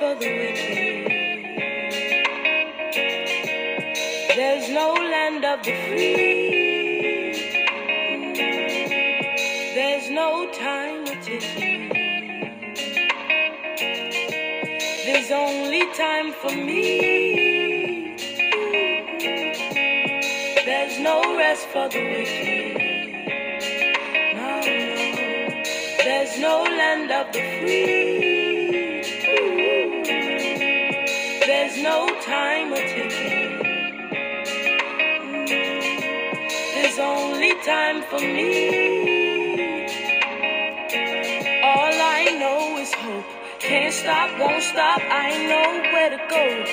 for the wicked. There's no land of the free. There's no time of ticking. There's only time for me. There's no rest for the wicked. There's no land of the free. No time of ticking. There's only time for me. All I know is hope. Can't stop, won't stop. I know where to go.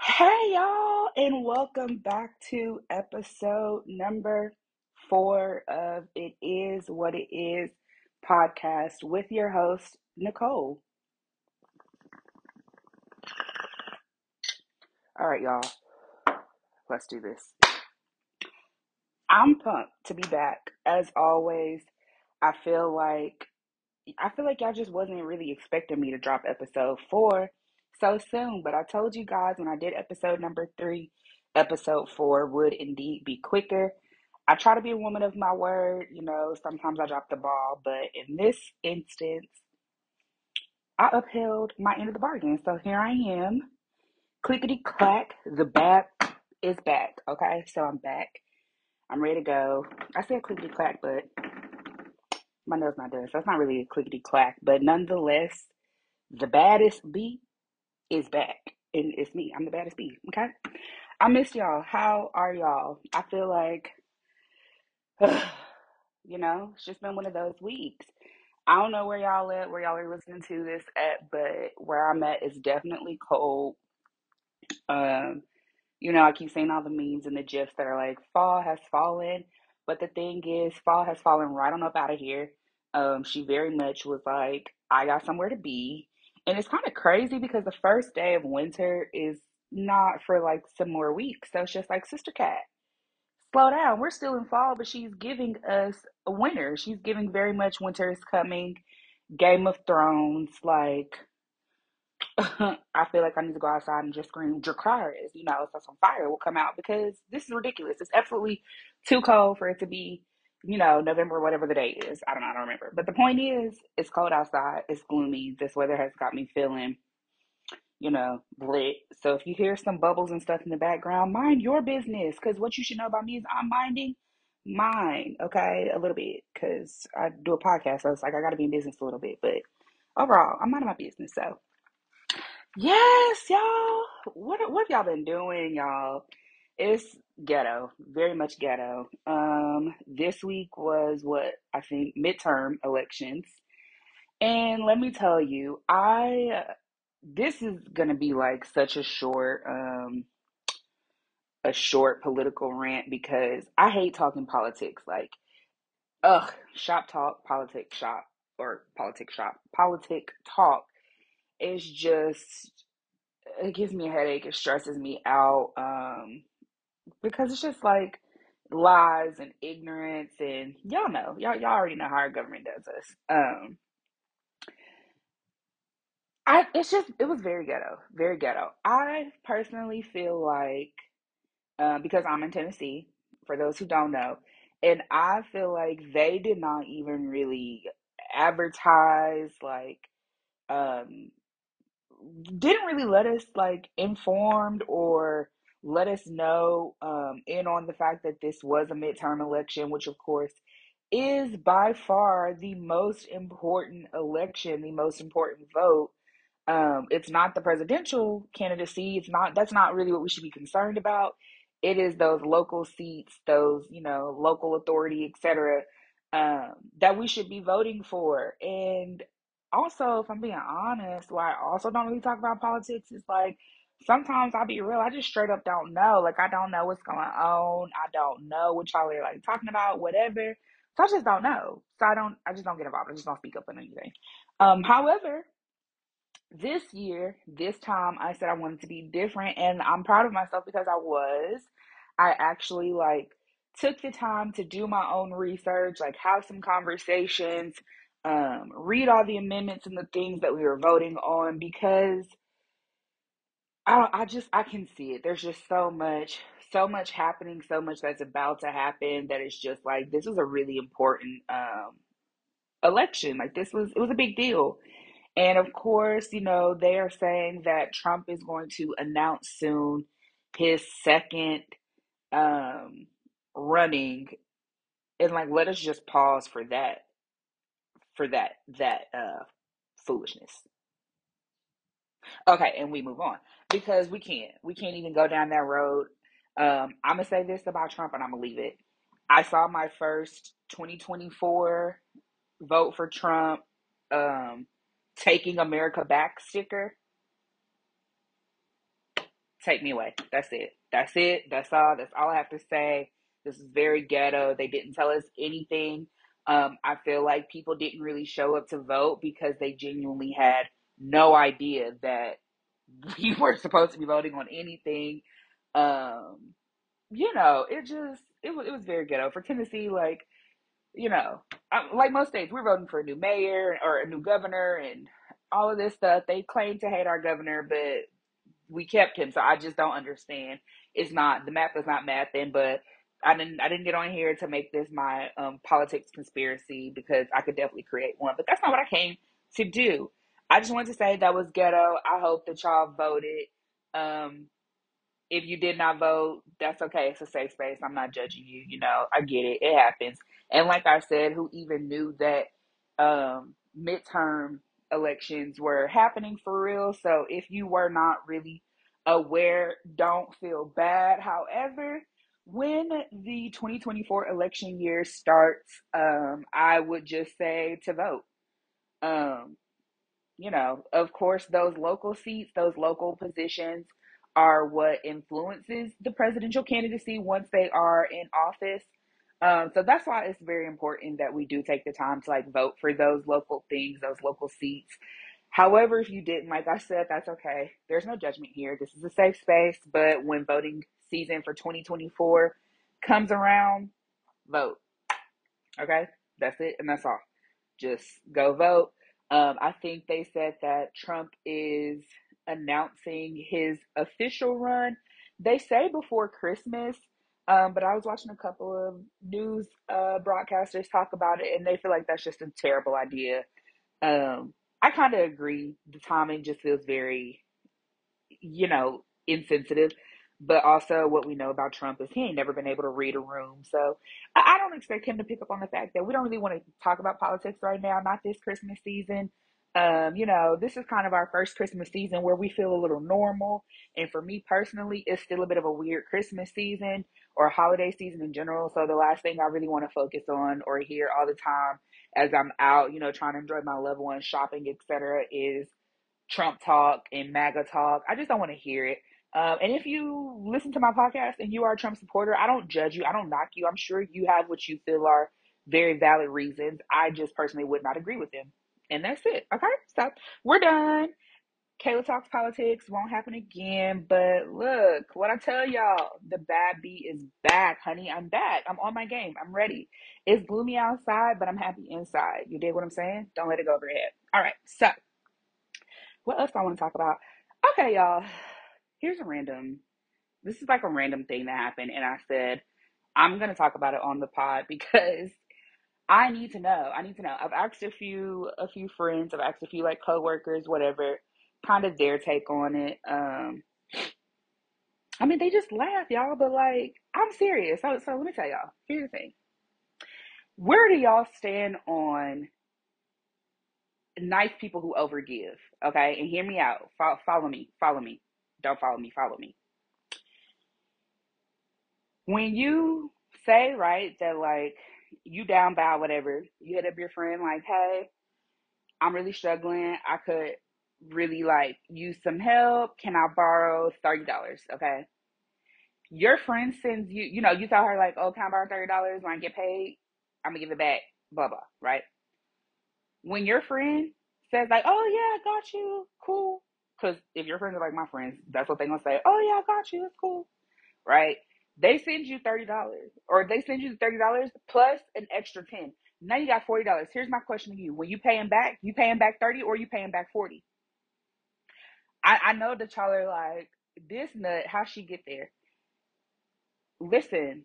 Hey y'all, and welcome back to episode number four of It Is What It Is podcast with your host, Nicole. All right, y'all, let's do this. I'm pumped to be back. As always, I feel like I feel like y'all just wasn't really expecting me to drop episode four so soon, but I told you guys when I did episode number three, episode four would indeed be quicker. I try to be a woman of my word, you know, sometimes I drop the ball, but in this instance, I upheld my end of the bargain. So here I am. Clickety clack, the back is back. Okay, so I'm back. I'm ready to go. I said clickety clack, but my nail's not done, so it's not really a clickety clack. But nonetheless, the baddest bee is back. And it's me. I'm the baddest bee. Okay. I miss y'all. How are y'all? I feel like, you know, it's just been one of those weeks. I don't know where y'all at, where y'all are listening to this at, but where I'm at is definitely cold. Um, you know, I keep saying all the memes and the gifs that are like, fall has fallen. But the thing is, fall has fallen right on up out of here. Um, she very much was like, I got somewhere to be. And it's kind of crazy because the first day of winter is not for like some more weeks. So it's just like, Sister Cat, slow down. We're still in fall, but she's giving us a winter. She's giving very much winter is coming. Game of Thrones, like I feel like I need to go outside and just scream Dracarys, you know, so some fire will come out because this is ridiculous. It's absolutely too cold for it to be, you know, November, whatever the date is. I don't know, I don't remember. But the point is, it's cold outside, it's gloomy. This weather has got me feeling, you know, lit. So if you hear some bubbles and stuff in the background, mind your business because what you should know about me is I'm minding mine, okay, a little bit because I do a podcast, so it's like I got to be in business a little bit. But overall, I'm minding my business, so. Yes, y'all. What what have y'all been doing, y'all? It's ghetto, very much ghetto. Um, this week was what I think midterm elections, and let me tell you, I this is gonna be like such a short um a short political rant because I hate talking politics. Like, ugh, shop talk, politics shop, or politics shop, politic talk is just it gives me a headache. It stresses me out um, because it's just like lies and ignorance, and y'all know, y'all y'all already know how our government does us. Um, I it's just it was very ghetto, very ghetto. I personally feel like uh, because I'm in Tennessee, for those who don't know, and I feel like they did not even really advertise like um didn't really let us like informed or let us know um, in on the fact that this was a midterm election, which of course is by far the most important election, the most important vote. Um, it's not the presidential candidacy. It's not. That's not really what we should be concerned about. It is those local seats, those you know, local authority, etc., um, that we should be voting for. And also, if I'm being honest, why I also don't really talk about politics is like sometimes I'll be real, I just straight up don't know. Like I don't know what's going on. I don't know what y'all are like talking about, whatever. So I just don't know. So I don't I just don't get involved. I just don't speak up on anything. Um, however, this year, this time, I said I wanted to be different, and I'm proud of myself because I was. I actually like took the time to do my own research, like have some conversations, um, read all the amendments and the things that we were voting on because I I just I can see it. There's just so much so much happening, so much that's about to happen that it's just like this was a really important um election. Like this was it was a big deal. And of course, you know, they are saying that Trump is going to announce soon his second um running and like let us just pause for that for that that uh foolishness. Okay, and we move on because we can't. We can't even go down that road. Um, I'm gonna say this about Trump, and I'm gonna leave it. I saw my first 2024 vote for Trump, um, taking America back sticker. Take me away. That's it. That's it. That's all. That's all I have to say. This is very ghetto. They didn't tell us anything. Um, I feel like people didn't really show up to vote because they genuinely had no idea that we weren't supposed to be voting on anything. Um, you know, it just it was it was very ghetto for Tennessee. Like, you know, like most states, we're voting for a new mayor or a new governor and all of this stuff. They claim to hate our governor, but we kept him. So I just don't understand. It's not the math is not math then, but I didn't I didn't get on here to make this my um, politics conspiracy because I could definitely create one, but that's not what I came to do. I just wanted to say that was ghetto. I hope that y'all voted. Um, if you did not vote, that's okay. It's a safe space. I'm not judging you. You know, I get it. It happens. And like I said, who even knew that um, midterm elections were happening for real? So if you were not really aware, don't feel bad. However, when the 2024 election year starts, um, I would just say to vote. Um, you know, of course, those local seats, those local positions are what influences the presidential candidacy once they are in office. Um, so that's why it's very important that we do take the time to like vote for those local things, those local seats. However, if you didn't, like I said, that's okay. There's no judgment here. This is a safe space. But when voting season for 2024 comes around, vote. Okay? That's it. And that's all. Just go vote. Um, I think they said that Trump is announcing his official run. They say before Christmas, um, but I was watching a couple of news uh, broadcasters talk about it, and they feel like that's just a terrible idea. Um, I kind of agree. The timing just feels very, you know, insensitive. But also, what we know about Trump is he ain't never been able to read a room. So I don't expect him to pick up on the fact that we don't really want to talk about politics right now, not this Christmas season. Um, you know, this is kind of our first Christmas season where we feel a little normal. And for me personally, it's still a bit of a weird Christmas season or holiday season in general. So the last thing I really want to focus on or hear all the time as I'm out, you know, trying to enjoy my loved ones, shopping, etc., is Trump talk and MAGA talk. I just don't want to hear it. Um, and if you listen to my podcast and you are a Trump supporter, I don't judge you. I don't knock you. I'm sure you have what you feel are very valid reasons. I just personally would not agree with them. And that's it. Okay. So we're done. Kayla Talks Politics won't happen again. But look, what I tell y'all, the bad beat is back, honey. I'm back. I'm on my game. I'm ready. It's gloomy outside, but I'm happy inside. You dig what I'm saying? Don't let it go over your head. All right. So, what else do I want to talk about? Okay, y'all here's a random this is like a random thing that happened and i said i'm going to talk about it on the pod because i need to know i need to know. I've asked a few a few friends i've asked a few like coworkers whatever kind of their take on it um i mean they just laugh y'all but like i'm serious. So, so let me tell y'all here's the thing. Where do y'all stand on nice people who overgive okay? And hear me out. Follow, follow me follow me. Don't follow me, follow me. When you say, right, that like you down bad, whatever, you hit up your friend, like, hey, I'm really struggling. I could really like use some help. Can I borrow $30? Okay. Your friend sends you, you know, you tell her, like, oh, can I borrow $30 when I get paid? I'm gonna give it back, blah, blah, right? When your friend says like, "Oh yeah, I got you, cool." Because if your friends are like my friends, that's what they're gonna say. Oh yeah, I got you, it's cool, right? They send you thirty dollars, or they send you thirty dollars plus an extra ten. Now you got forty dollars. Here's my question to you: When you pay him back, you pay him back thirty, or you pay him back forty? I I know that y'all are like this nut. How she get there? Listen,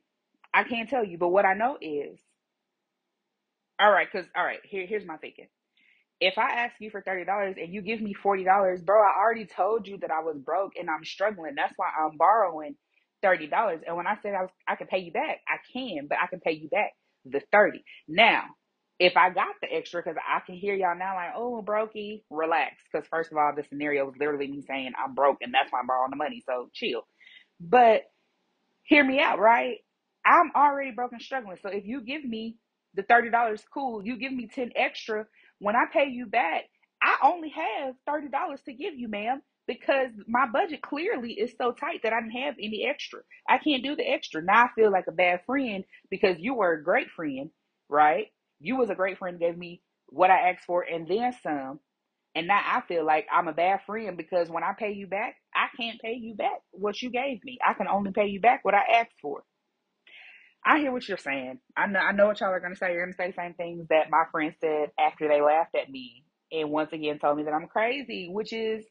I can't tell you, but what I know is, all right, because all right, here here's my thinking if I ask you for thirty dollars and you give me forty dollars, bro, I already told you that I was broke and I'm struggling. That's why I'm borrowing thirty dollars. And when I said I was, I can pay you back, I can, but I can pay you back the thirty. Now, if I got the extra, because I can hear y'all now, like, oh, brokey, relax. Because first of all, the scenario was literally me saying I'm broke, and that's why I'm borrowing the money. So chill. But hear me out, right? I'm already broke and struggling. So if you give me the thirty dollars, cool. You give me ten extra when I pay you back, I only have $30 to give you, ma'am, because my budget clearly is so tight that I don't have any extra. I can't do the extra. Now I feel like a bad friend because you were a great friend, right? You was a great friend, gave me what I asked for and then some. And now I feel like I'm a bad friend because when I pay you back, I can't pay you back what you gave me. I can only pay you back what I asked for. I hear what you're saying. I know, I know what y'all are to say. You're to say the same things that my friend said after they laughed at me and once again told me that I'm crazy, which is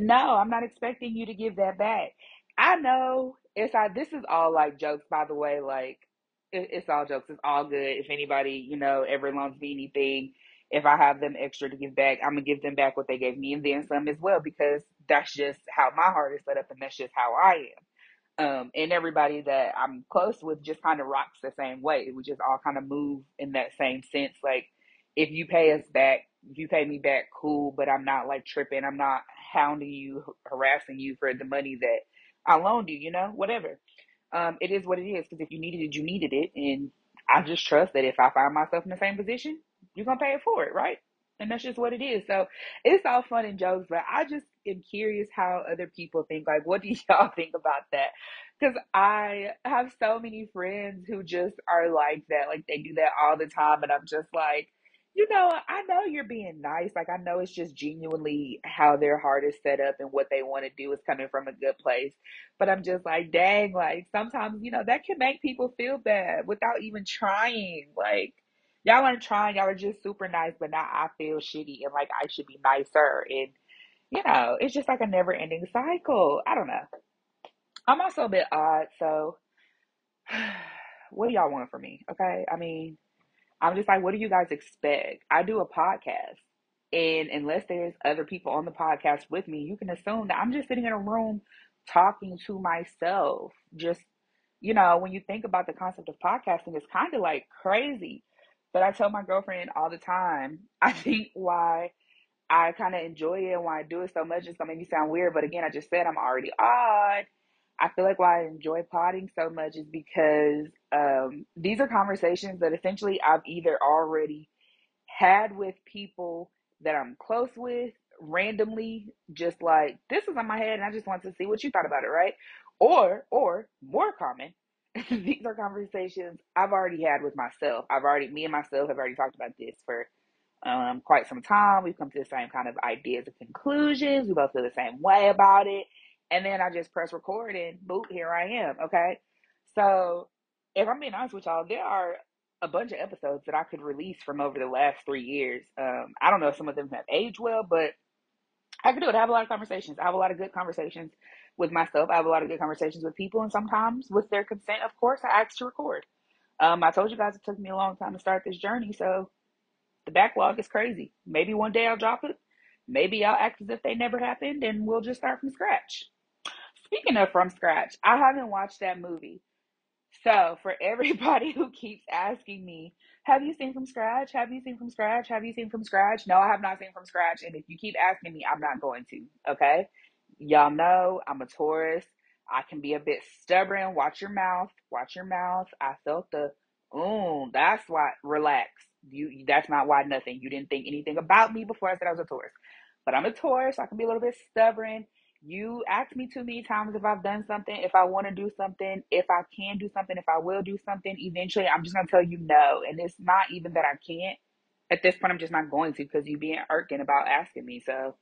no, I'm not expecting you to give that back. I know it's I. This is all like jokes, by the way. Like it, it's all jokes. It's all good. If anybody you know ever loans me anything, if I have them extra to give back, I'm gonna give them back what they gave me and then some as well because that's just how my heart is set up and that's just how I am. Um, and everybody that I'm close with just kind of rocks the same way. We just all kind of move in that same sense. Like, if you pay us back, if you pay me back, cool, but I'm not like tripping. I'm not hounding you, harassing you for the money that I loaned you, you know, whatever. Um, it is what it is because if you needed it, you needed it. And I just trust that if I find myself in the same position, you're going to pay it for it, right? And that's just what it is. So it's all fun and jokes, but I just am curious how other people think. Like, what do y'all think about that? Because I have so many friends who just are like that. Like, they do that all the time. And I'm just like, you know, I know you're being nice. Like, I know it's just genuinely how their heart is set up and what they want to do is coming from a good place. But I'm just like, dang, like, sometimes, you know, that can make people feel bad without even trying. Like, y'all aren't trying. Y'all are just super nice, but now I feel shitty and like I should be nicer. And you know, it's just like a never ending cycle. I don't know. I'm also a bit odd, so what do y'all want from me? Okay. I mean, I'm just like, what do you guys expect? I do a podcast. And unless there's other people on the podcast with me, you can assume that I'm just sitting in a room talking to myself. Just, you know, when you think about the concept of podcasting, it's kind of like crazy. But I tell my girlfriend all the time, I think why I kind of enjoy it and why I do it so much is gonna make me sound weird. But again, I just said I'm already odd. I feel like why I enjoy potting so much is because um, these are conversations that essentially I've either already had with people that I'm close with randomly, just like this was on my head and I just want to see what you thought about it, right? Or, or more common, these are conversations I've already had with myself. I've already, me and myself have already talked about this for um, quite some time. We've come to the same kind of ideas and conclusions. We both feel the same way about it. And then I just press record and boot, here I am. Okay. So if I'm being honest with y'all, there are a bunch of episodes that I could release from over the last three years. Um, I don't know if some of them have aged well, but I could do it. I have a lot of conversations. I have a lot of good conversations with myself. I have a lot of good conversations with people, and sometimes with their consent, of course, I ask to record. Um, I told you guys it took me a long time to start this journey, so the backlog is crazy. Maybe one day I'll drop it. Maybe I'll act as if they never happened, and we'll just start from scratch. Speaking of from scratch, I haven't watched that movie. So, for everybody who keeps asking me, have you seen from scratch? Have you seen from scratch? Have you seen from scratch? No, I have not seen from scratch. And if you keep asking me, I'm not going to. Okay. Y'all know I'm a Taurus. I can be a bit stubborn. Watch your mouth. Watch your mouth. I felt the, ooh, that's why, relax. You, that's not why nothing. You didn't think anything about me before I said I was a Taurus. But I'm a Taurus. So I can be a little bit stubborn. You ask me too many times if I've done something, if I want to do something, if I can do something, if I will do something. Eventually, I'm just going to tell you no. And it's not even that I can't. At this point, I'm just not going to because you being irking about asking me. So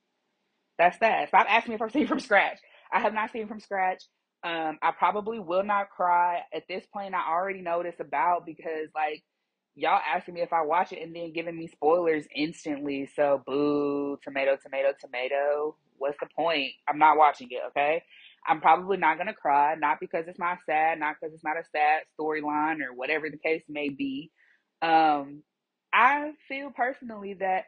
that's that. Stop asking me if I'm singing from scratch. I have not seen from scratch. Um, I probably will not cry at this point. I already know what it's about because like y'all asking me if I watch it and then giving me spoilers instantly. So boo, tomato, tomato, tomato. What's the point? I'm not watching it. Okay. I'm probably not gonna cry, not because it's not sad, not because it's not a sad storyline or whatever the case may be. Um, I feel personally that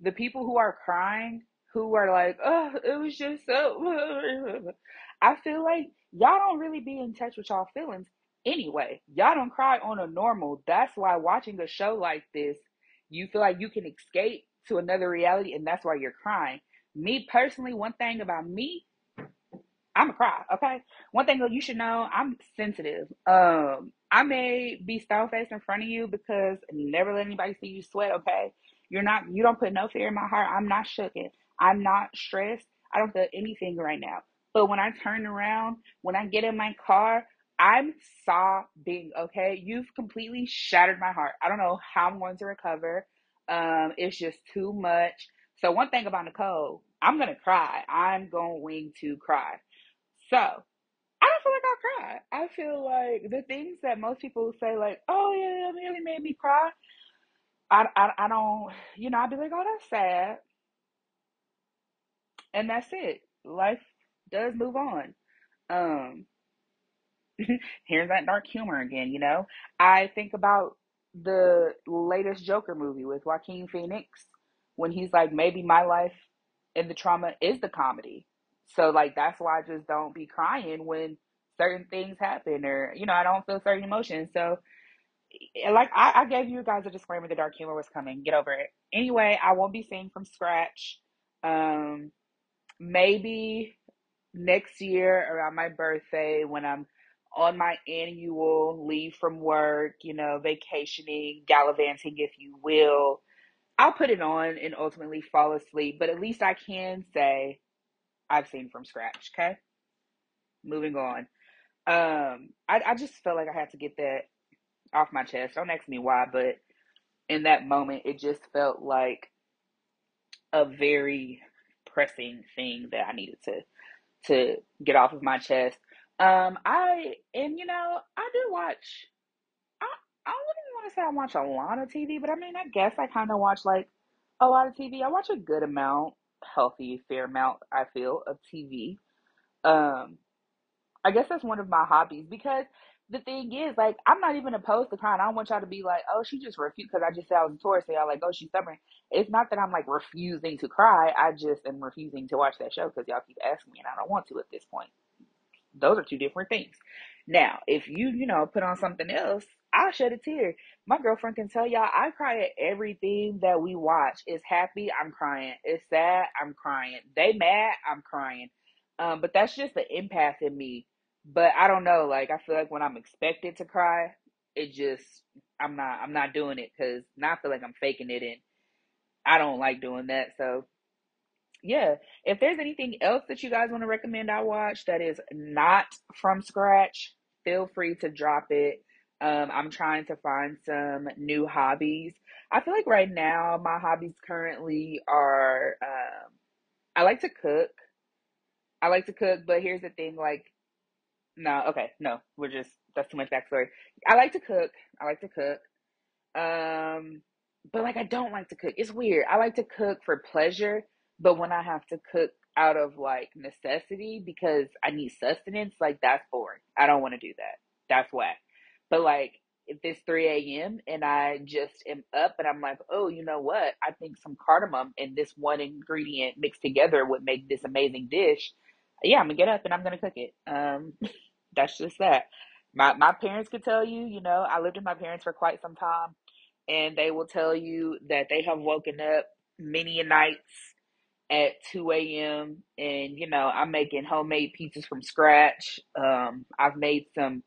the people who are crying, who are like, oh, it was just so, I feel like y'all don't really be in touch with y'all feelings anyway. Y'all don't cry on a normal. That's why watching a show like this, you feel like you can escape to another reality, and that's why you're crying. Me personally, one thing about me, I'm a cry, okay? One thing that you should know, I'm sensitive. Um, I may be stone faced in front of you because never let anybody see you sweat, okay? You're not you don't put no fear in my heart. I'm not shooken. I'm not stressed. I don't feel anything right now. But when I turn around, when I get in my car, I'm sobbing, okay? You've completely shattered my heart. I don't know how I'm going to recover. Um, it's just too much. So one thing about Nicole, I'm gonna cry. I'm going to cry. So I don't feel like I'll cry. I feel like the things that most people say, like, oh yeah, it really made me cry. I, I, I don't, you know, I'd be like, oh, that's sad. And that's it. Life does move on. Um, here's that dark humor again, you know? I think about the latest Joker movie with Joaquin Phoenix when he's like, maybe my life and the trauma is the comedy. So, like, that's why I just don't be crying when certain things happen or, you know, I don't feel certain emotions. So, like I, I gave you guys a disclaimer the dark humor was coming. Get over it. Anyway, I won't be singing from scratch. Um maybe next year around my birthday when I'm on my annual leave from work, you know, vacationing, gallivanting if you will. I'll put it on and ultimately fall asleep, but at least I can say I've seen from scratch, okay? Moving on. Um I, I just felt like I had to get that off my chest. Don't ask me why, but in that moment, it just felt like a very pressing thing that I needed to to get off of my chest. Um, I and you know I do watch. I I wouldn't want to say I watch a lot of TV, but I mean I guess I kind of watch like a lot of TV. I watch a good amount, healthy, fair amount. I feel of TV. Um, I guess that's one of my hobbies because the thing is, like, I'm not even opposed to crying. I don't want y'all to be like, oh, she just refused because I just said I was a Taurus. So y'all like, oh, she's stubborn. It's not that I'm like refusing to cry. I just am refusing to watch that show because y'all keep asking me and I don't want to at this point. Those are two different things. Now, if you, you know, put on something else, I'll shed a tear. My girlfriend can tell y'all I cry at everything that we watch. It's happy, I'm crying. It's sad, I'm crying. They mad, I'm crying. Um, but that's just the empath in me but I don't know. Like I feel like when I'm expected to cry, it just I'm not I'm not doing it because now I feel like I'm faking it and I don't like doing that. So yeah, if there's anything else that you guys want to recommend I watch that is not from scratch, feel free to drop it. Um, I'm trying to find some new hobbies. I feel like right now my hobbies currently are um, I like to cook. I like to cook, but here's the thing like no, okay, no, we're just that's too much backstory. I like to cook. I like to cook. Um, but like I don't like to cook. It's weird. I like to cook for pleasure, but when I have to cook out of like necessity because I need sustenance, like that's boring. I don't want to do that. That's whack. But like if it's 3 a.m. and I just am up and I'm like, oh, you know what? I think some cardamom and this one ingredient mixed together would make this amazing dish. Yeah, I'm gonna get up and I'm gonna cook it. Um, that's just that. My my parents could tell you, you know, I lived with my parents for quite some time, and they will tell you that they have woken up many nights at 2 a.m. and you know I'm making homemade pizzas from scratch. Um, I've made some,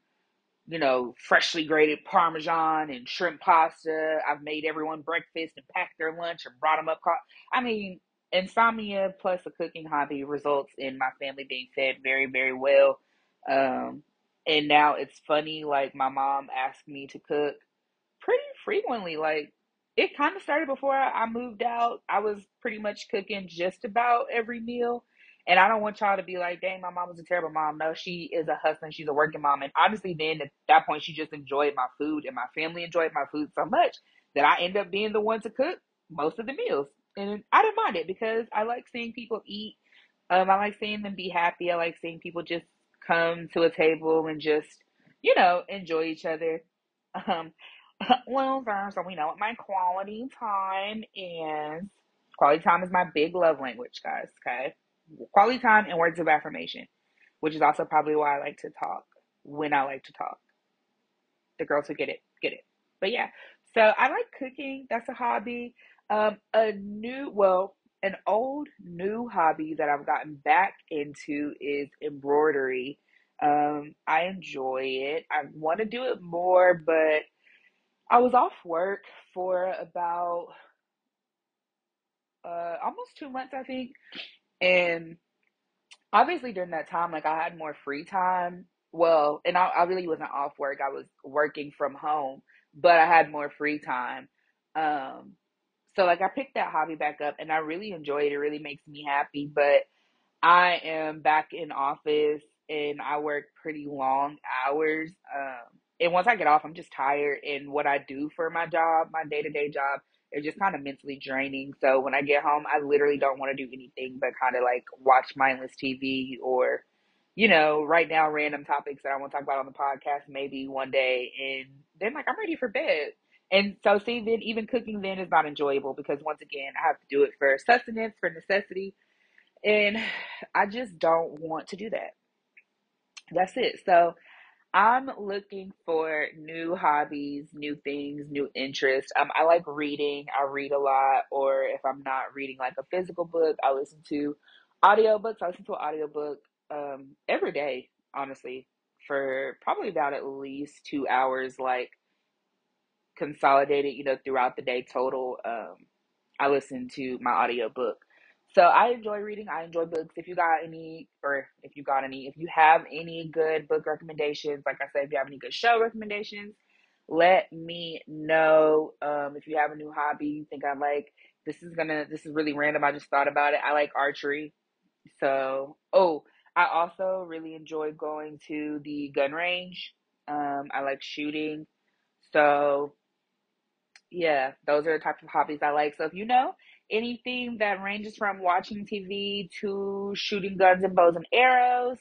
you know, freshly grated Parmesan and shrimp pasta. I've made everyone breakfast and packed their lunch and brought them up. I mean, insomnia plus a cooking hobby results in my family being fed very, very well. Um, and now it's funny, like my mom asked me to cook pretty frequently. Like it kind of started before I moved out. I was pretty much cooking just about every meal. And I don't want y'all to be like, dang, my mom was a terrible mom. No, she is a hustler. She's a working mom. And honestly, then at that point, she just enjoyed my food and my family enjoyed my food so much that I end up being the one to cook most of the meals. And I didn't mind it because I like seeing people eat. Um, I like seeing them be happy. I like seeing people just come to a table and just, you know, enjoy each other. Um, well, so we know what my quality time is. Quality time is my big love language, guys. Okay. Quality time and words of affirmation, which is also probably why I like to talk when I like to talk. The girls who get it, get it. But yeah, so I like cooking. That's a hobby. Um, a new, well, an old new hobby that I've gotten back into is embroidery. Um, I enjoy it. I want to do it more, but I was off work for about uh, almost two months, I think. And obviously during that time, like I had more free time. Well, and I, I really wasn't off work. I was working from home, but I had more free time. Um, so like I picked that hobby back up and I really enjoy it. It really makes me happy. But I am back in office and I work pretty long hours. Um, and once I get off, I'm just tired. And what I do for my job, my day to day job, is just kind of mentally draining. So when I get home, I literally don't want to do anything but kind of like watch mindless TV or, you know, write down random topics that I want to talk about on the podcast maybe one day. And then like I'm ready for bed. And so, see, then even cooking then is not enjoyable because once again, I have to do it for sustenance, for necessity. And I just don't want to do that. That's it. So, I'm looking for new hobbies, new things, new interests. Um, I like reading. I read a lot, or if I'm not reading like a physical book, I listen to audiobooks. I listen to an audiobook um, every day, honestly, for probably about at least two hours, like consolidated, you know, throughout the day total. Um, I listen to my audiobook. So I enjoy reading. I enjoy books. If you got any, or if you got any, if you have any good book recommendations, like I said, if you have any good show recommendations, let me know. Um, if you have a new hobby you think I like, this is gonna, this is really random. I just thought about it. I like archery. So, oh, I also really enjoy going to the gun range. Um, I like shooting. So, yeah, those are the types of hobbies I like. So if you know anything that ranges from watching TV to shooting guns and bows and arrows,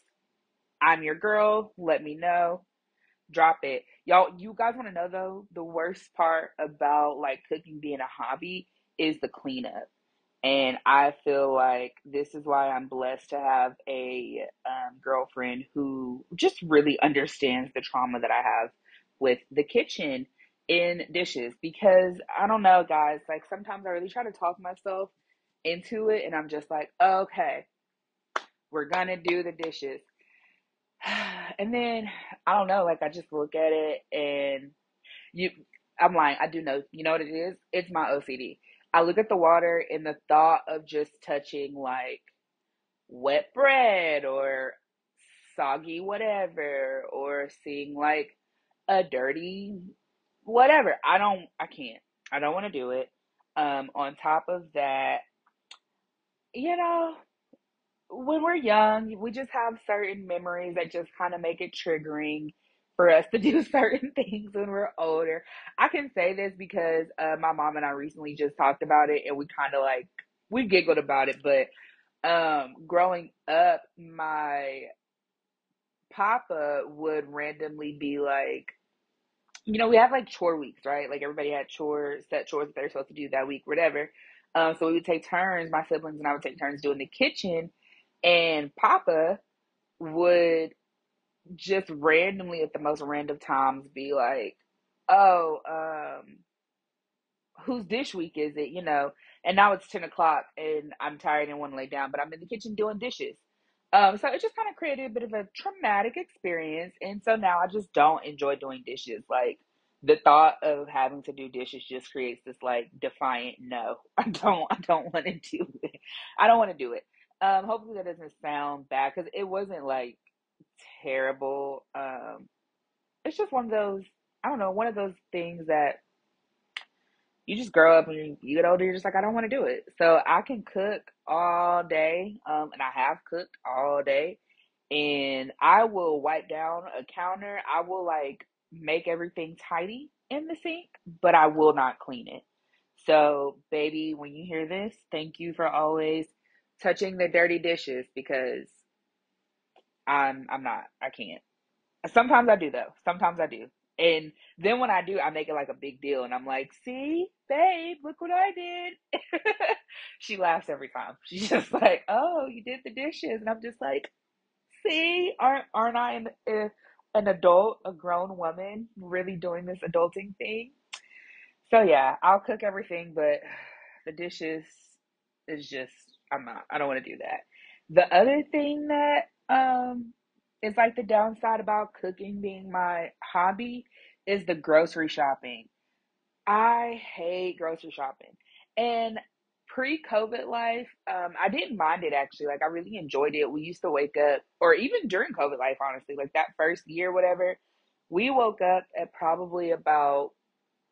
I'm your girl. Let me know. Drop it. Y'all, you guys want to know though, the worst part about like cooking being a hobby is the cleanup. And I feel like this is why I'm blessed to have a um, girlfriend who just really understands the trauma that I have with the kitchen in dishes because I don't know, guys. Like sometimes I really try to talk myself into it, and I'm just like, okay, we're gonna do the dishes. And then I don't know, like I just look at it and you I'm lying, I do know you know what it is? It's my OCD. I look at the water and the thought of just touching like wet bread or soggy whatever or seeing like a dirty whatever. I don't, I can't. I don't want to do it. Um, on top of that, you know, when we're young, we just have certain memories that just kind of make it triggering for us to do certain things when we're older. I can say this because uh, my mom and I recently just talked about it and we kind of like, we giggled about it, but um, growing up, my papa would randomly be like, you know, we have like chore weeks, right? Like everybody had chores, set chores that they're supposed to do that week, whatever. Um, so we would take turns, my siblings and I would take turns doing the kitchen, and Papa would just randomly at the most random times be like, "Oh, um, whose dish week is it?" You know, and now it's ten o'clock and I'm tired and want to lay down, but I'm in the kitchen doing dishes. Um, so it just kind of created a bit of a traumatic experience, and so now I just don't enjoy doing dishes. Like the thought of having to do dishes just creates this like defiant no. I don't. I don't want to do it. I don't want to do it. Um, hopefully that doesn't sound bad because it wasn't like terrible. Um, it's just one of those. I don't know. One of those things that you just grow up and you, get older, you're just like, I don't want to do it. So I can cook all day, um, and I have cooked all day, and I will wipe down a counter. I will like make everything tidy in the sink, but I will not clean it. So, baby, when you hear this, thank you for always touching the dirty dishes because I'm I'm not. I can't. Sometimes I do though. Sometimes I do. And then when I do, I make it like a big deal and I'm like, see, babe, look what I did. she laughs every time. She's just like, oh, you did the dishes. And I'm just like, see, aren't, aren't I an, uh, an adult, a grown woman really doing this adulting thing? So yeah, I'll cook everything, but the dishes is just, I'm not, I don't want to do that. The other thing that, um, is like the downside about cooking being my hobby is the grocery shopping. I hate grocery shopping. And pre COVID life, um, I didn't mind it actually. Like I really enjoyed it. We used to wake up, or even during COVID life, honestly, like that first year, whatever, we woke up at probably about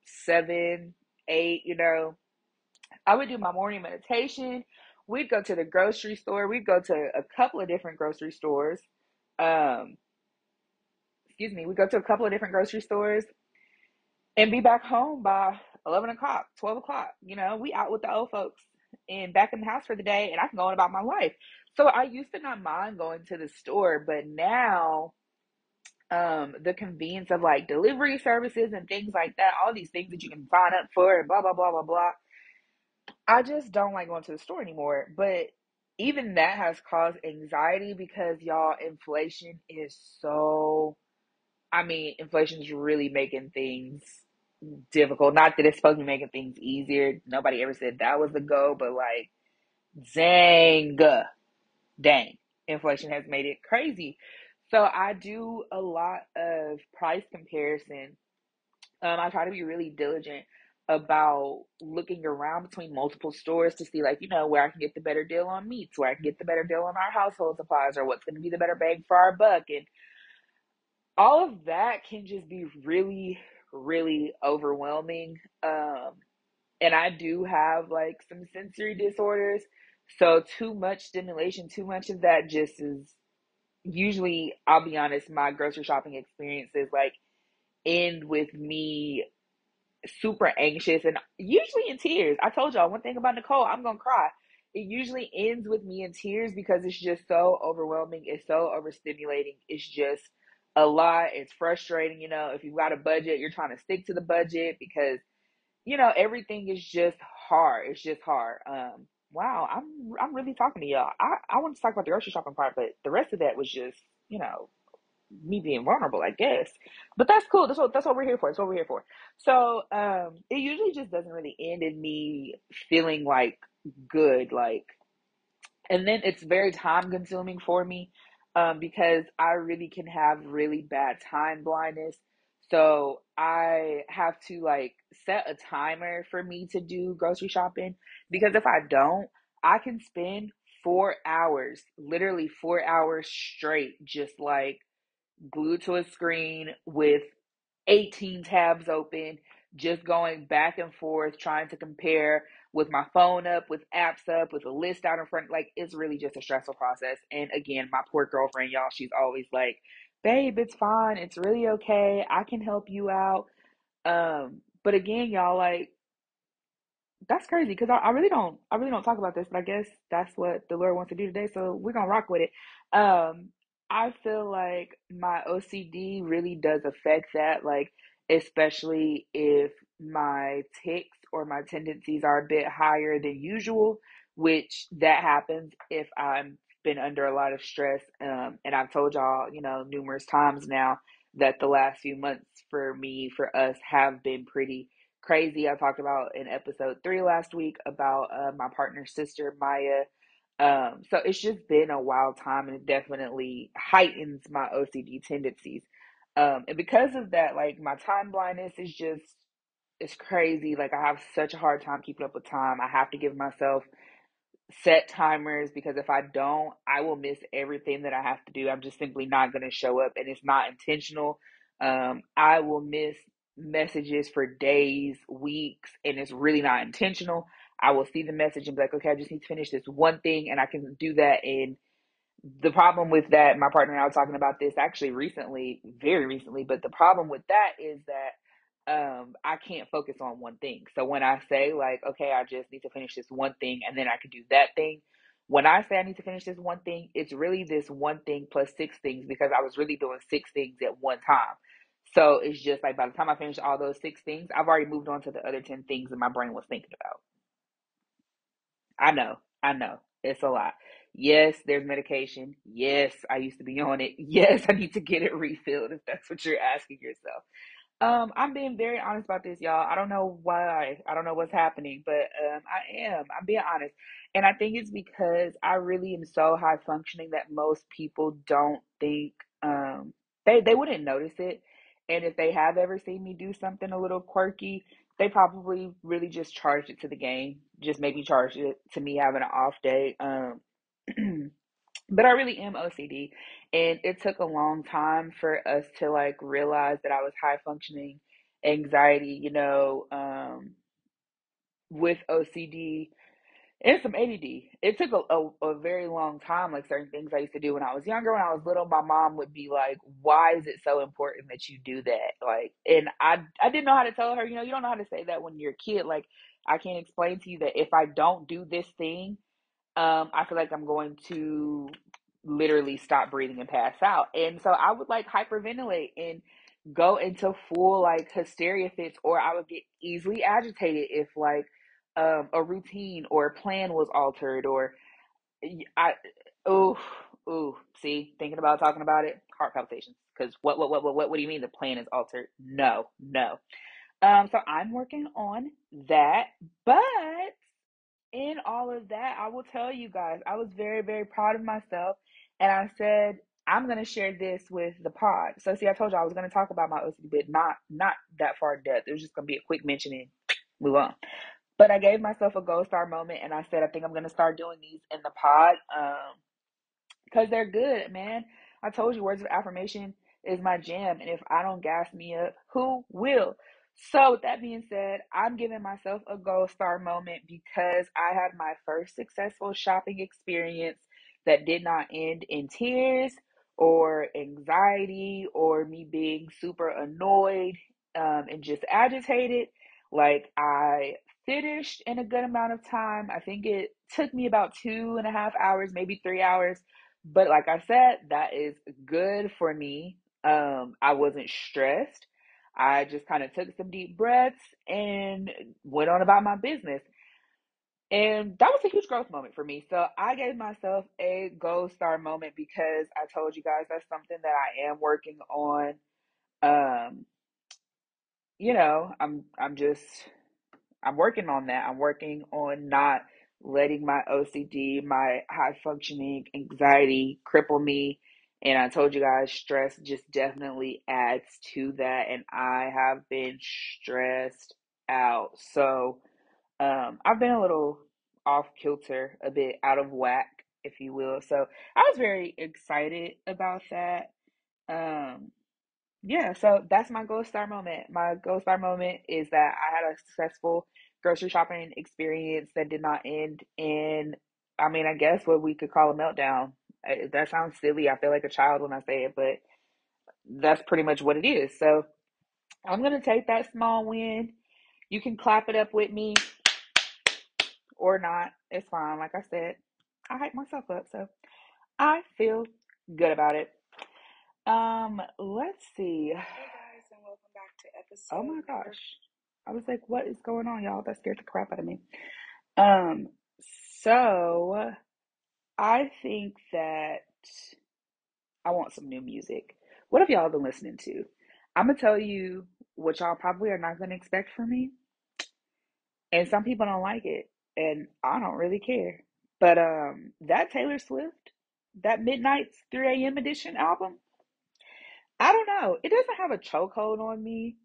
seven, eight, you know. I would do my morning meditation. We'd go to the grocery store. We'd go to a couple of different grocery stores. Um, excuse me, we go to a couple of different grocery stores and be back home by 11 o'clock, 12 o'clock. You know, we out with the old folks and back in the house for the day, and I can go on about my life. So I used to not mind going to the store, but now um the convenience of like delivery services and things like that, all these things that you can sign up for and blah blah blah blah blah. I just don't like going to the store anymore. But even that has caused anxiety because y'all inflation is so I mean, inflation is really making things difficult. Not that it's supposed to be making things easier. Nobody ever said that was the goal, but like, dang, dang, inflation has made it crazy. So I do a lot of price comparison. Um, I try to be really diligent about looking around between multiple stores to see, like, you know, where I can get the better deal on meats, where I can get the better deal on our household supplies, or what's going to be the better bang for our buck. And all of that can just be really really overwhelming um and i do have like some sensory disorders so too much stimulation too much of that just is usually i'll be honest my grocery shopping experiences like end with me super anxious and usually in tears i told y'all one thing about nicole i'm gonna cry it usually ends with me in tears because it's just so overwhelming it's so overstimulating it's just a lot. It's frustrating, you know, if you've got a budget, you're trying to stick to the budget because, you know, everything is just hard. It's just hard. Um, wow, I'm I'm really talking to y'all. I, I want to talk about the grocery shopping part, but the rest of that was just, you know, me being vulnerable, I guess. But that's cool. That's what that's what we're here for. That's what we're here for. So um it usually just doesn't really end in me feeling like good, like and then it's very time consuming for me um, because I really can have really bad time blindness. So I have to like set a timer for me to do grocery shopping because if I don't, I can spend four hours, literally four hours straight, just like glued to a screen with 18 tabs open, just going back and forth, trying to compare with my phone up, with apps up, with a list out in front. Like, it's really just a stressful process. And again, my poor girlfriend, y'all, she's always like, babe, it's fine. It's really okay. I can help you out. Um, but again, y'all, like, that's crazy because I, I, really don't I really don't talk about this, but I guess that's what the Lord wants to do today. So we're gonna rock with it. Um, I feel like my OCD really does affect that, like especially if my tics or my tendencies are a bit higher than usual, which that happens if I've been under a lot of stress. Um, and I've told y'all, you know, numerous times now that the last few months for me, for us, have been pretty crazy. I talked about in episode three last week about uh, my partner's sister, Maya. Um, so it's just been a wild time and it definitely heightens my OCD tendencies. Um, and because of that, like my time blindness is just it's crazy. Like I have such a hard time keeping up with time. I have to give myself set timers because if I don't, I will miss everything that I have to do. I'm just simply not going to show up and it's not intentional. Um, I will miss messages for days, weeks, and it's really not intentional. I will see the message and be like, okay, I just need to finish this one thing, and I can do that And the problem with that, my partner and I were talking about this actually recently, very recently, but the problem with that is that um I can't focus on one thing. So when I say like, okay, I just need to finish this one thing and then I can do that thing, when I say I need to finish this one thing, it's really this one thing plus six things because I was really doing six things at one time. So it's just like by the time I finish all those six things, I've already moved on to the other 10 things that my brain was thinking about. I know, I know. It's a lot. Yes, there's medication. Yes, I used to be on it. Yes, I need to get it refilled if that's what you're asking yourself. Um, I'm being very honest about this, y'all. I don't know why. I don't know what's happening, but um, I am. I'm being honest. And I think it's because I really am so high functioning that most people don't think um they they wouldn't notice it. And if they have ever seen me do something a little quirky, they probably really just charged it to the game. Just maybe charged it to me having an off day. Um but I really am OCD. And it took a long time for us to like realize that I was high functioning anxiety, you know, um, with OCD and some ADD. It took a, a, a very long time, like certain things I used to do when I was younger. When I was little, my mom would be like, Why is it so important that you do that? Like, and I, I didn't know how to tell her, you know, you don't know how to say that when you're a kid. Like, I can't explain to you that if I don't do this thing, um, I feel like I'm going to literally stop breathing and pass out. And so I would like hyperventilate and go into full like hysteria fits, or I would get easily agitated if like um, a routine or a plan was altered, or I, oh, oh, see, thinking about talking about it, heart palpitations. Because what, what, what, what, what, what do you mean the plan is altered? No, no. Um, so I'm working on that, but in all of that, I will tell you guys, I was very, very proud of myself. And I said, I'm gonna share this with the pod. So see, I told you I was gonna talk about my OCD, but not not that far depth. It was just gonna be a quick mention and move on. But I gave myself a gold star moment and I said I think I'm gonna start doing these in the pod. Um because they're good, man. I told you words of affirmation is my jam. And if I don't gas me up, who will? So, with that being said, I'm giving myself a gold star moment because I had my first successful shopping experience that did not end in tears or anxiety or me being super annoyed um, and just agitated. Like, I finished in a good amount of time. I think it took me about two and a half hours, maybe three hours. But like I said, that is good for me. Um, I wasn't stressed. I just kind of took some deep breaths and went on about my business. And that was a huge growth moment for me. So I gave myself a gold star moment because I told you guys that's something that I am working on. Um, you know, I'm I'm just I'm working on that. I'm working on not letting my OCD, my high functioning anxiety cripple me and I told you guys, stress just definitely adds to that. And I have been stressed out. So um, I've been a little off kilter, a bit out of whack, if you will. So I was very excited about that. Um, yeah, so that's my gold star moment. My gold star moment is that I had a successful grocery shopping experience that did not end in, I mean, I guess what we could call a meltdown. That sounds silly. I feel like a child when I say it, but that's pretty much what it is. So I'm going to take that small win. You can clap it up with me or not. It's fine. Like I said, I hype myself up. So I feel good about it. Um, let's see. Hey guys, and welcome back to episode. Oh my gosh. I was like, what is going on, y'all? That scared the crap out of me. Um, so I think that I want some new music. What have y'all been listening to? I'm gonna tell you what y'all probably are not gonna expect from me. And some people don't like it, and I don't really care. But um that Taylor Swift, that Midnights 3 a.m. edition album, I don't know. It doesn't have a chokehold on me,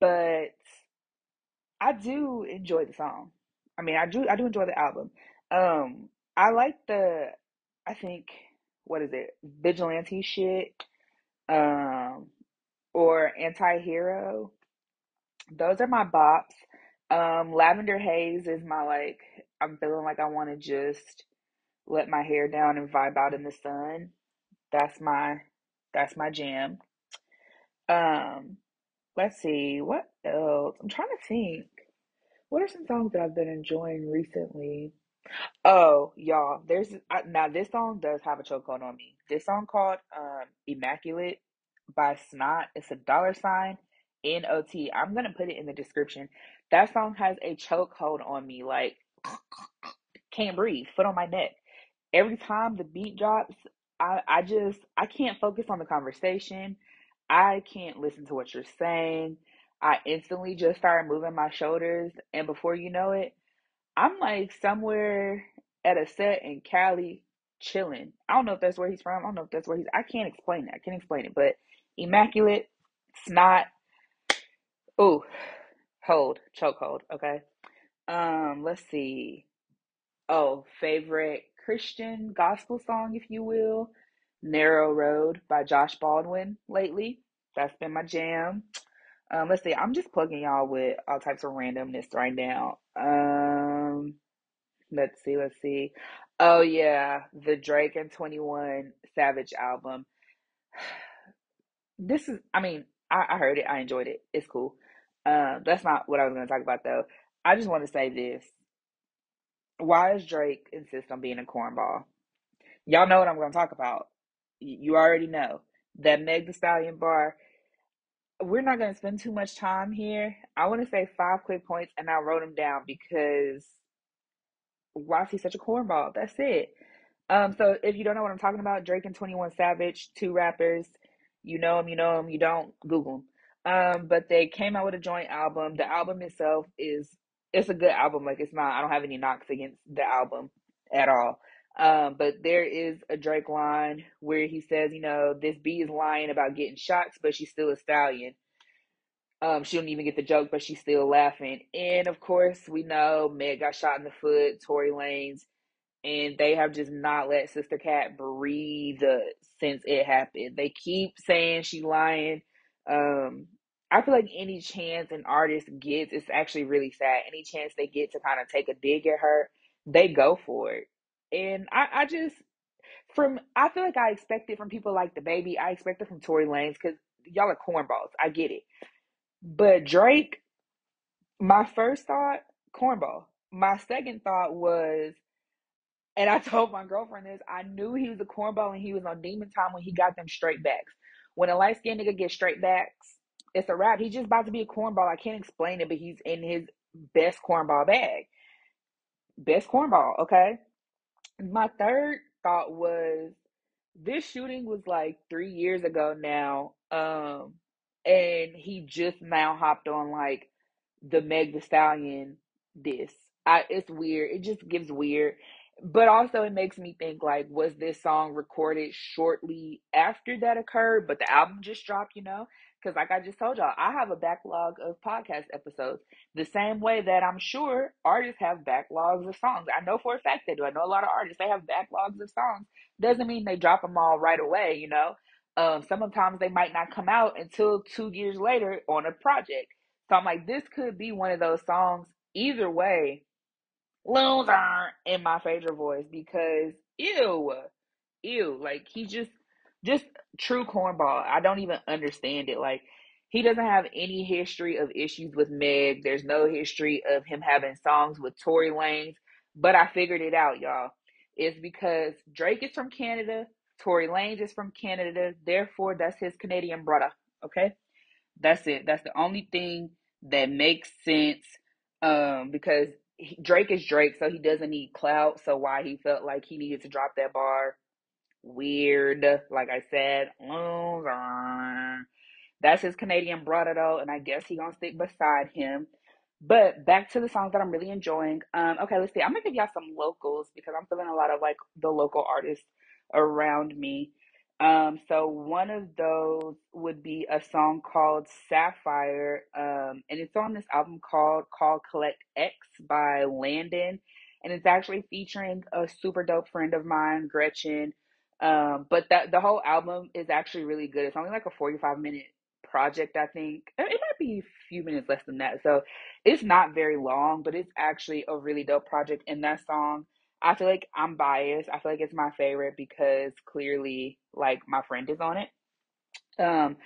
but I do enjoy the song. I mean, I do I do enjoy the album. Um I like the I think what is it? Vigilante shit um or anti-hero. those are my bops. Um, Lavender Haze is my like. I'm feeling like I want to just let my hair down and vibe out in the sun. That's my that's my jam. Um, let's see what else. I'm trying to think. What are some songs that I've been enjoying recently? Oh, y'all, there's I, now this song does have a chokehold on me. This song called um Immaculate by Snot. It's a dollar sign N O T. I'm gonna put it in the description. That song has a chokehold on me, like can't breathe, foot on my neck. Every time the beat drops, I I just I can't focus on the conversation. I can't listen to what you're saying. I instantly just start moving my shoulders, and before you know it. I'm like somewhere at a set in Cali chilling. I don't know if that's where he's from. I don't know if that's where he's. I can't explain it. I can't explain it. But immaculate, snot. Ooh, hold, chokehold. Okay. Um, let's see. Oh, favorite Christian gospel song, if you will. Narrow Road by Josh Baldwin lately. That's been my jam. Um, let's see. I'm just plugging y'all with all types of randomness right now. Um, let's see, let's see. Oh yeah, the Drake and 21 Savage album. This is, I mean, I, I heard it, I enjoyed it. It's cool. Um, that's not what I was gonna talk about though. I just want to say this. Why does Drake insist on being a cornball? Y'all know what I'm gonna talk about. You already know that Meg The Stallion bar. We're not gonna spend too much time here. I want to say five quick points, and I wrote them down because why is he such a cornball? That's it. Um, so if you don't know what I'm talking about, Drake and 21 Savage, two rappers, you know them, you know them, you don't, Google them. Um, but they came out with a joint album. The album itself is it's a good album. Like it's not, I don't have any knocks against the album at all. Um, but there is a Drake line where he says, you know, this B is lying about getting shots, but she's still a stallion. Um, she don't even get the joke, but she's still laughing. And of course, we know Meg got shot in the foot, Tory Lanez and they have just not let Sister Cat breathe uh, since it happened. They keep saying she's lying. Um, I feel like any chance an artist gets, it's actually really sad. Any chance they get to kind of take a dig at her, they go for it. And I, I just from I feel like I expect it from people like DaBaby. I expect it from Tory Lanez because y'all are cornballs. I get it. But Drake, my first thought, cornball. My second thought was and I told my girlfriend this. I knew he was a cornball and he was on demon time when he got them straight backs. When a light skinned nigga gets straight backs, it's a wrap. He's just about to be a cornball. I can't explain it, but he's in his best cornball bag. Best cornball, okay? My third thought was this shooting was like three years ago now. Um, and he just now hopped on like the Meg the Stallion this. I it's weird. It just gives weird. But also it makes me think like was this song recorded shortly after that occurred, but the album just dropped, you know? Cuz like I just told y'all, I have a backlog of podcast episodes. The same way that I'm sure artists have backlogs of songs. I know for a fact they do. I know a lot of artists they have backlogs of songs. Doesn't mean they drop them all right away, you know? Um sometimes they might not come out until 2 years later on a project. So I'm like, this could be one of those songs. Either way, loser in my favorite voice because ew, ew. Like he just, just true cornball. I don't even understand it. Like he doesn't have any history of issues with Meg. There's no history of him having songs with Tory Lanez. But I figured it out, y'all. It's because Drake is from Canada, Tory Lanez is from Canada. Therefore, that's his Canadian brother. Okay. That's it. That's the only thing that makes sense. Um, because he, Drake is Drake, so he doesn't need clout. So why he felt like he needed to drop that bar, weird. Like I said. That's his Canadian brother though, and I guess he gonna stick beside him. But back to the songs that I'm really enjoying. Um, okay, let's see. I'm gonna give y'all some locals because I'm feeling a lot of like the local artists around me. Um, so one of those would be a song called Sapphire, um, and it's on this album called Call Collect X by Landon, and it's actually featuring a super dope friend of mine, Gretchen. Um, but that the whole album is actually really good. It's only like a 45 minute project, I think. It might be a few minutes less than that. So it's not very long, but it's actually a really dope project. And that song, I feel like I'm biased. I feel like it's my favorite because clearly, like, my friend is on it. Um,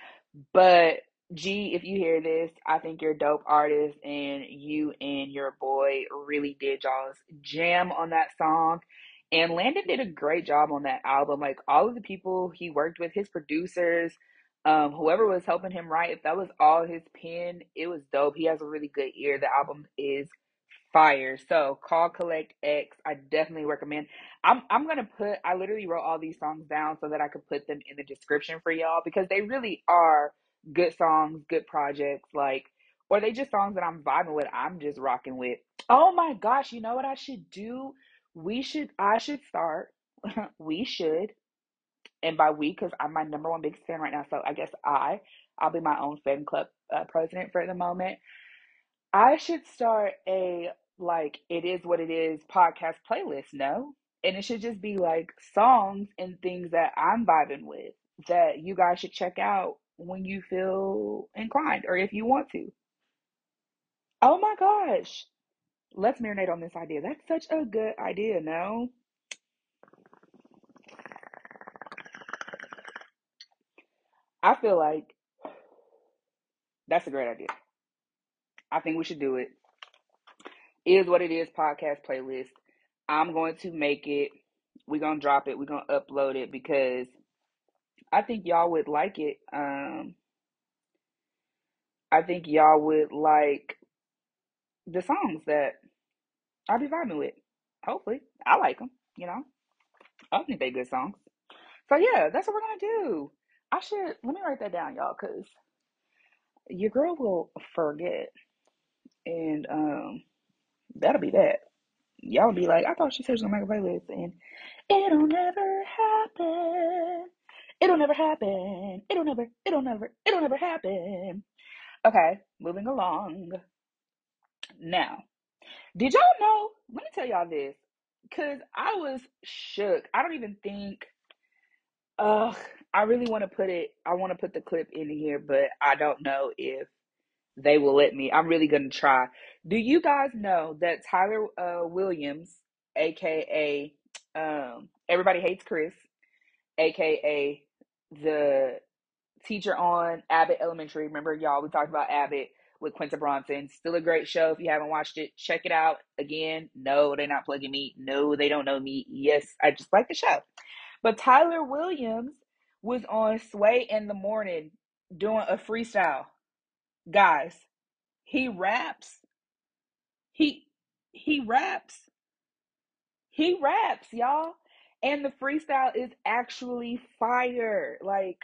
but G, if you hear this, I think you're dope artist, and you and your boy really did y'all's jam on that song. And Landon did a great job on that album. Like all of the people he worked with, his producers, um, whoever was helping him write, if that was all his pen, it was dope. He has a really good ear. The album is fire. So call collect X. I definitely recommend. I'm I'm gonna put. I literally wrote all these songs down so that I could put them in the description for y'all because they really are good songs, good projects. Like, or they just songs that I'm vibing with. I'm just rocking with. Oh my gosh! You know what I should do? We should. I should start. we should. And by we, because I'm my number one biggest fan right now, so I guess I, I'll be my own fan club uh, president for the moment. I should start a like it is what it is podcast playlist, no? And it should just be like songs and things that I'm vibing with that you guys should check out when you feel inclined or if you want to. Oh my gosh. Let's marinate on this idea. That's such a good idea, no? I feel like that's a great idea. I think we should do it. Is what it is podcast playlist. I'm going to make it. We're gonna drop it. We're gonna upload it because I think y'all would like it. Um, I think y'all would like the songs that I'll be vibing with. Hopefully, I like them. You know, I think they good songs. So yeah, that's what we're gonna do. I should let me write that down, y'all, cause your girl will forget, and um, that'll be that. Y'all be like, I thought she said she was gonna make a playlist, and it'll never happen. It'll never happen. It'll never. It'll never. It'll never happen. Okay, moving along. Now, did y'all know? Let me tell y'all this, cause I was shook. I don't even think. Ugh, I really want to put it. I want to put the clip in here, but I don't know if they will let me. I'm really gonna try. Do you guys know that Tyler uh, Williams, aka um, Everybody Hates Chris, aka the teacher on Abbott Elementary. Remember, y'all, we talked about Abbott with Quinta Brunson. Still a great show. If you haven't watched it, check it out. Again, no, they're not plugging me. No, they don't know me. Yes, I just like the show. But Tyler Williams was on Sway in the Morning doing a freestyle. Guys, he raps. He he raps. He raps, y'all. And the freestyle is actually fire. Like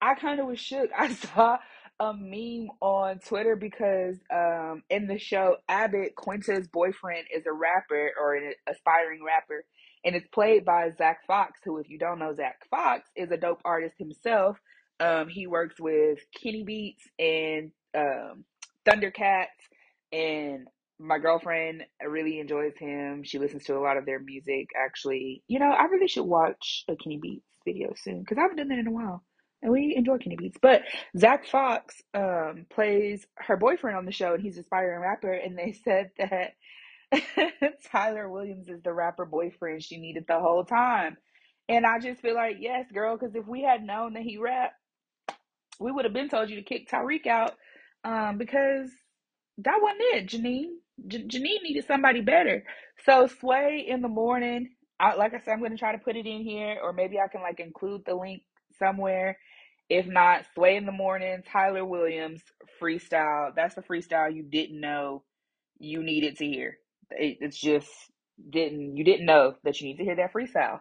I kind of was shook. I saw a meme on Twitter because um, in the show, Abbott, Quinta's boyfriend, is a rapper or an aspiring rapper, and it's played by Zach Fox, who, if you don't know, Zach Fox is a dope artist himself. Um, he works with Kenny Beats and um, Thundercats, and my girlfriend really enjoys him. She listens to a lot of their music. Actually, you know, I really should watch a Kenny Beats video soon because I haven't done that in a while and we enjoy Kenny Beats. But Zach Fox um, plays her boyfriend on the show, and he's an aspiring rapper. And they said that Tyler Williams is the rapper boyfriend she needed the whole time. And I just feel like, yes, girl, because if we had known that he rapped, we would have been told you to kick Tariq out um, because that wasn't it, Janine. J- Janine needed somebody better. So Sway in the morning. I, like I said, I'm going to try to put it in here, or maybe I can like include the link somewhere. If not, Sway in the Morning, Tyler Williams, freestyle. That's the freestyle you didn't know you needed to hear. It, it's just didn't you didn't know that you need to hear that freestyle,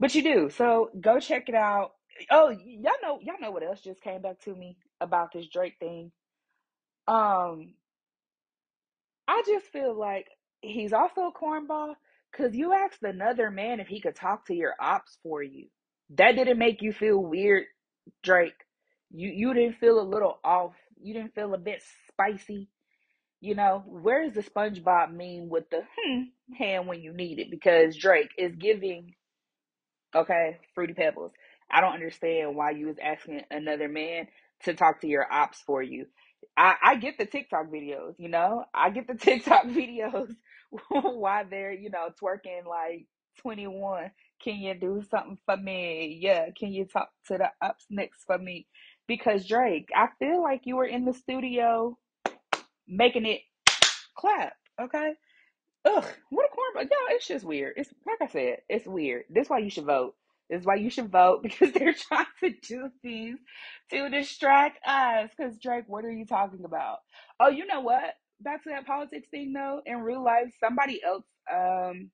but you do. So go check it out. Oh, y'all know y'all know what else just came back to me about this Drake thing. Um, I just feel like he's also a cornball because you asked another man if he could talk to your ops for you. That didn't make you feel weird, Drake. You you didn't feel a little off. You didn't feel a bit spicy. You know, where is the SpongeBob meme with the hmm hand when you need it? Because Drake is giving, okay, Fruity Pebbles. I don't understand why you was asking another man to talk to your ops for you. I, I get the TikTok videos, you know, I get the TikTok videos while they're, you know, twerking like 21. Can you do something for me? Yeah. Can you talk to the ups next for me? Because Drake, I feel like you were in the studio making it clap. Okay. Ugh, what a cornball. Yo, it's just weird. It's like I said, it's weird. This is why you should vote. Is why you should vote because they're trying to do things to distract us. Because Drake, what are you talking about? Oh, you know what? Back to that politics thing though. In real life, somebody else um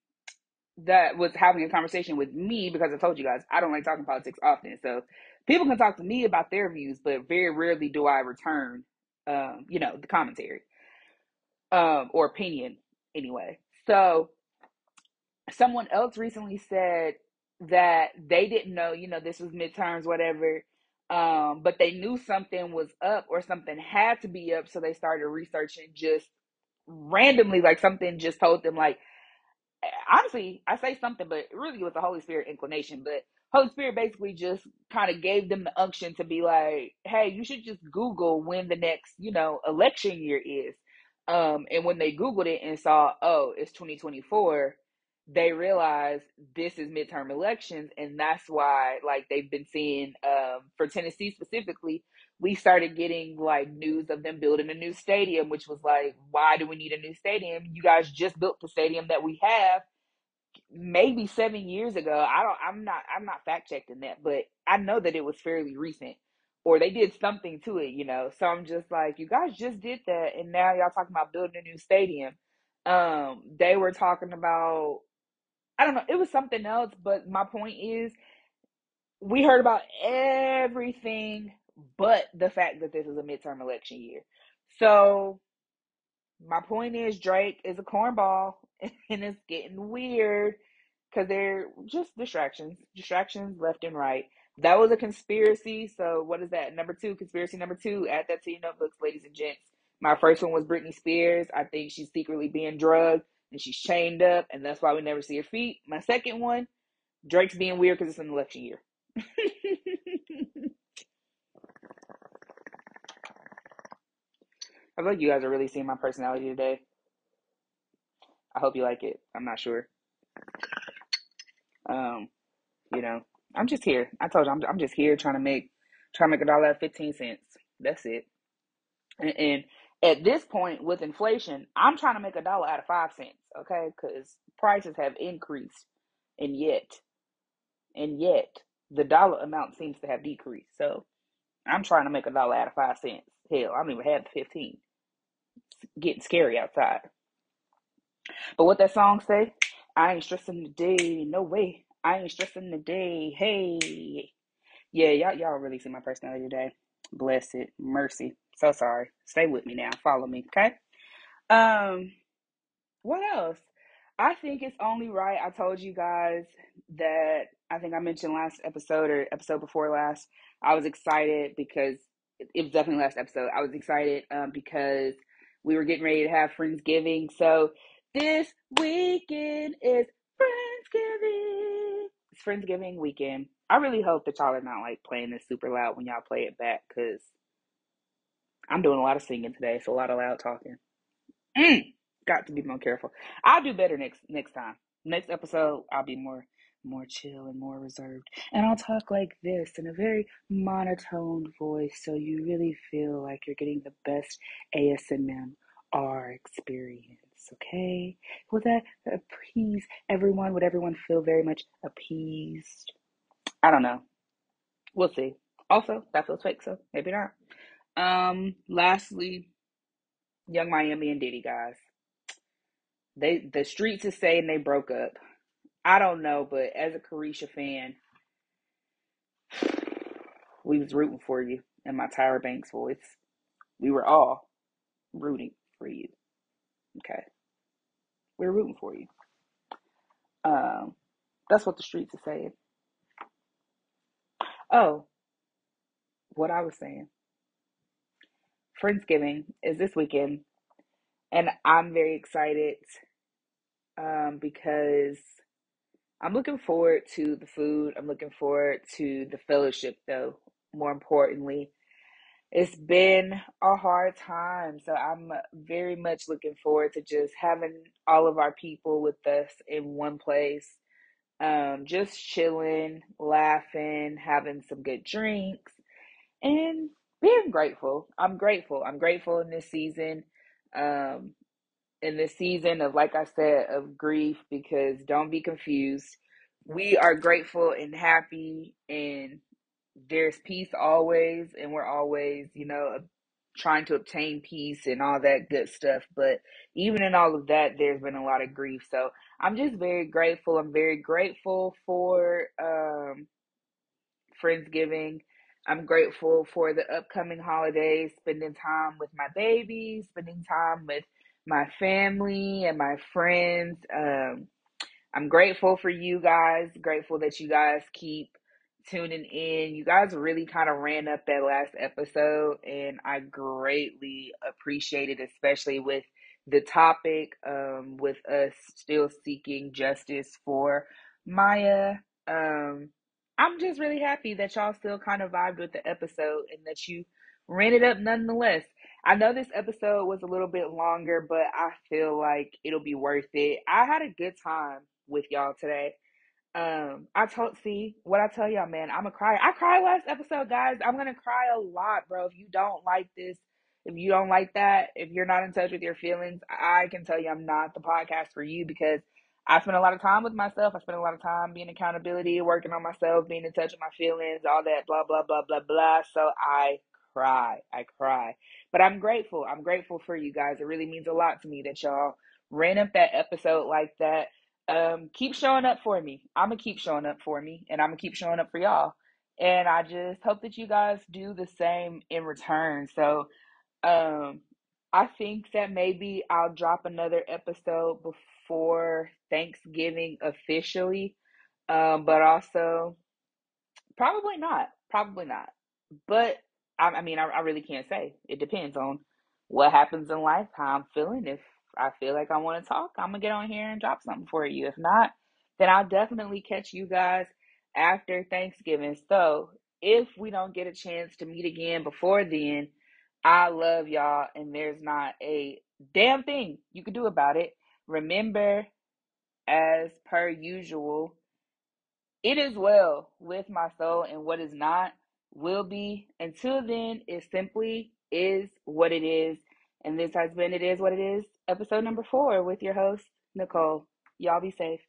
that was having a conversation with me because I told you guys I don't like talking politics often. So people can talk to me about their views, but very rarely do I return um, you know, the commentary um or opinion anyway. So someone else recently said that they didn't know, you know, this was midterms, whatever. Um, but they knew something was up or something had to be up, so they started researching just randomly, like something just told them, like, honestly, I say something, but really it was the Holy Spirit inclination. But Holy Spirit basically just kind of gave them the unction to be like, hey, you should just Google when the next, you know, election year is. Um, and when they Googled it and saw, oh, it's 2024, they realized this is midterm elections. And that's why, like, they've been seeing, um, for Tennessee specifically, we started getting like news of them building a new stadium, which was like, why do we need a new stadium? You guys just built the stadium that we have maybe seven years ago. I don't I'm not I'm not fact checking that, but I know that it was fairly recent. Or they did something to it, you know. So I'm just like, you guys just did that and now y'all talking about building a new stadium. Um, they were talking about I don't know, it was something else, but my point is we heard about everything but the fact that this is a midterm election year. So my point is Drake is a cornball and it's getting weird because they're just distractions, distractions left and right. That was a conspiracy. So what is that? Number two, conspiracy number two. Add that to your notebooks, ladies and gents. My first one was Britney Spears. I think she's secretly being drugged and she's chained up, and that's why we never see her feet. My second one, Drake's being weird because it's an election year. I feel like you guys are really seeing my personality today. I hope you like it. I'm not sure. Um, you know, I'm just here. I told you, I'm, I'm just here trying to make, trying to make a dollar at 15 cents. That's it. And, and at this point with inflation, I'm trying to make a dollar out of five cents. Okay, because prices have increased, and yet, and yet, the dollar amount seems to have decreased. So I'm trying to make a dollar out of five cents. Hell, I don't even have 15. It's getting scary outside. But what that song say? I ain't stressing the day, no way. I ain't stressing the day. Hey, yeah, y'all, y'all really see my personality today. Bless it, mercy. So sorry. Stay with me now. Follow me, okay? Um, what else? I think it's only right. I told you guys that I think I mentioned last episode or episode before last. I was excited because it was definitely last episode. I was excited um, because we were getting ready to have Friendsgiving. So this weekend is Friendsgiving. It's Friendsgiving weekend. I really hope that y'all are not like playing this super loud when y'all play it back because I'm doing a lot of singing today. So a lot of loud talking. Mm, got to be more careful. I'll do better next next time. Next episode, I'll be more more chill and more reserved. And I'll talk like this in a very monotone voice so you really feel like you're getting the best ASMR experience. Okay? Will that appease everyone? Would everyone feel very much appeased? I don't know. We'll see. Also, that feels fake, so maybe not. Um, lastly, Yung Miami and Diddy guys. They the streets is saying they broke up. I don't know, but as a Caresha fan, we was rooting for you in my Tyra Banks voice. We were all rooting for you. Okay. We are rooting for you. Um, that's what the streets are saying. Oh, what I was saying. Friendsgiving is this weekend, and I'm very excited um, because I'm looking forward to the food. I'm looking forward to the fellowship, though, more importantly. it's been a hard time. So I'm very much looking forward to just having all of our people with us in one place, um, just chilling, laughing, having some good drinks, and being grateful. I'm grateful. I'm grateful in this season. Um, in this season of, like I said, of grief, because don't be confused. We are grateful and happy, and there's peace always, and we're always, you know, trying to obtain peace and all that good stuff. But even in all of that, there's been a lot of grief. So I'm just very grateful. I'm very grateful for um, Friendsgiving. I'm grateful for the upcoming holidays, spending time with my babies, spending time with my family and my friends. Um, I'm grateful for you guys. Grateful that you guys keep tuning in. You guys really kind of ran up that last episode, and I greatly appreciate it, especially with the topic, um, with us still seeking justice for Maya. Um, I'm just really happy that y'all still kind of vibed with the episode and that you ran it up nonetheless. I know this episode was a little bit longer, but I feel like it'll be worth it. I had a good time with y'all today. Um, I told see what I tell y'all, man. I'm a cry. I cried last episode, guys. I'm gonna cry a lot, bro. If you don't like this, if you don't like that, if you're not in touch with your feelings, I can tell you I'm not the podcast for you because I spend a lot of time with myself. I spend a lot of time being accountability, working on myself, being in touch with my feelings, all that blah blah blah blah blah. So I cry. I cry. But I'm grateful. I'm grateful for you guys. It really means a lot to me that y'all ran up that episode like that um, keep showing up for me. I'm gonna keep showing up for me, and I'm gonna keep showing up for y'all. And I just hope that you guys do the same in return. So, um, I think that maybe I'll drop another episode before Thanksgiving officially, um, but also Probably not. Probably not. But I, I mean, I, I really can't say. It depends on what happens in life, how I'm feeling. If I feel like I want to talk, I'm gonna get on here and drop something for you. If not, then I'll definitely catch you guys after Thanksgiving. So if we don't get a chance to meet again before then, I love y'all, and there's not a damn thing you can do about it. Remember, as per usual, it is well with my soul, and what is not will be. Until then, it simply is what it is. And this has been It Is What It Is, episode number four with your host, Nicole. Y'all be safe.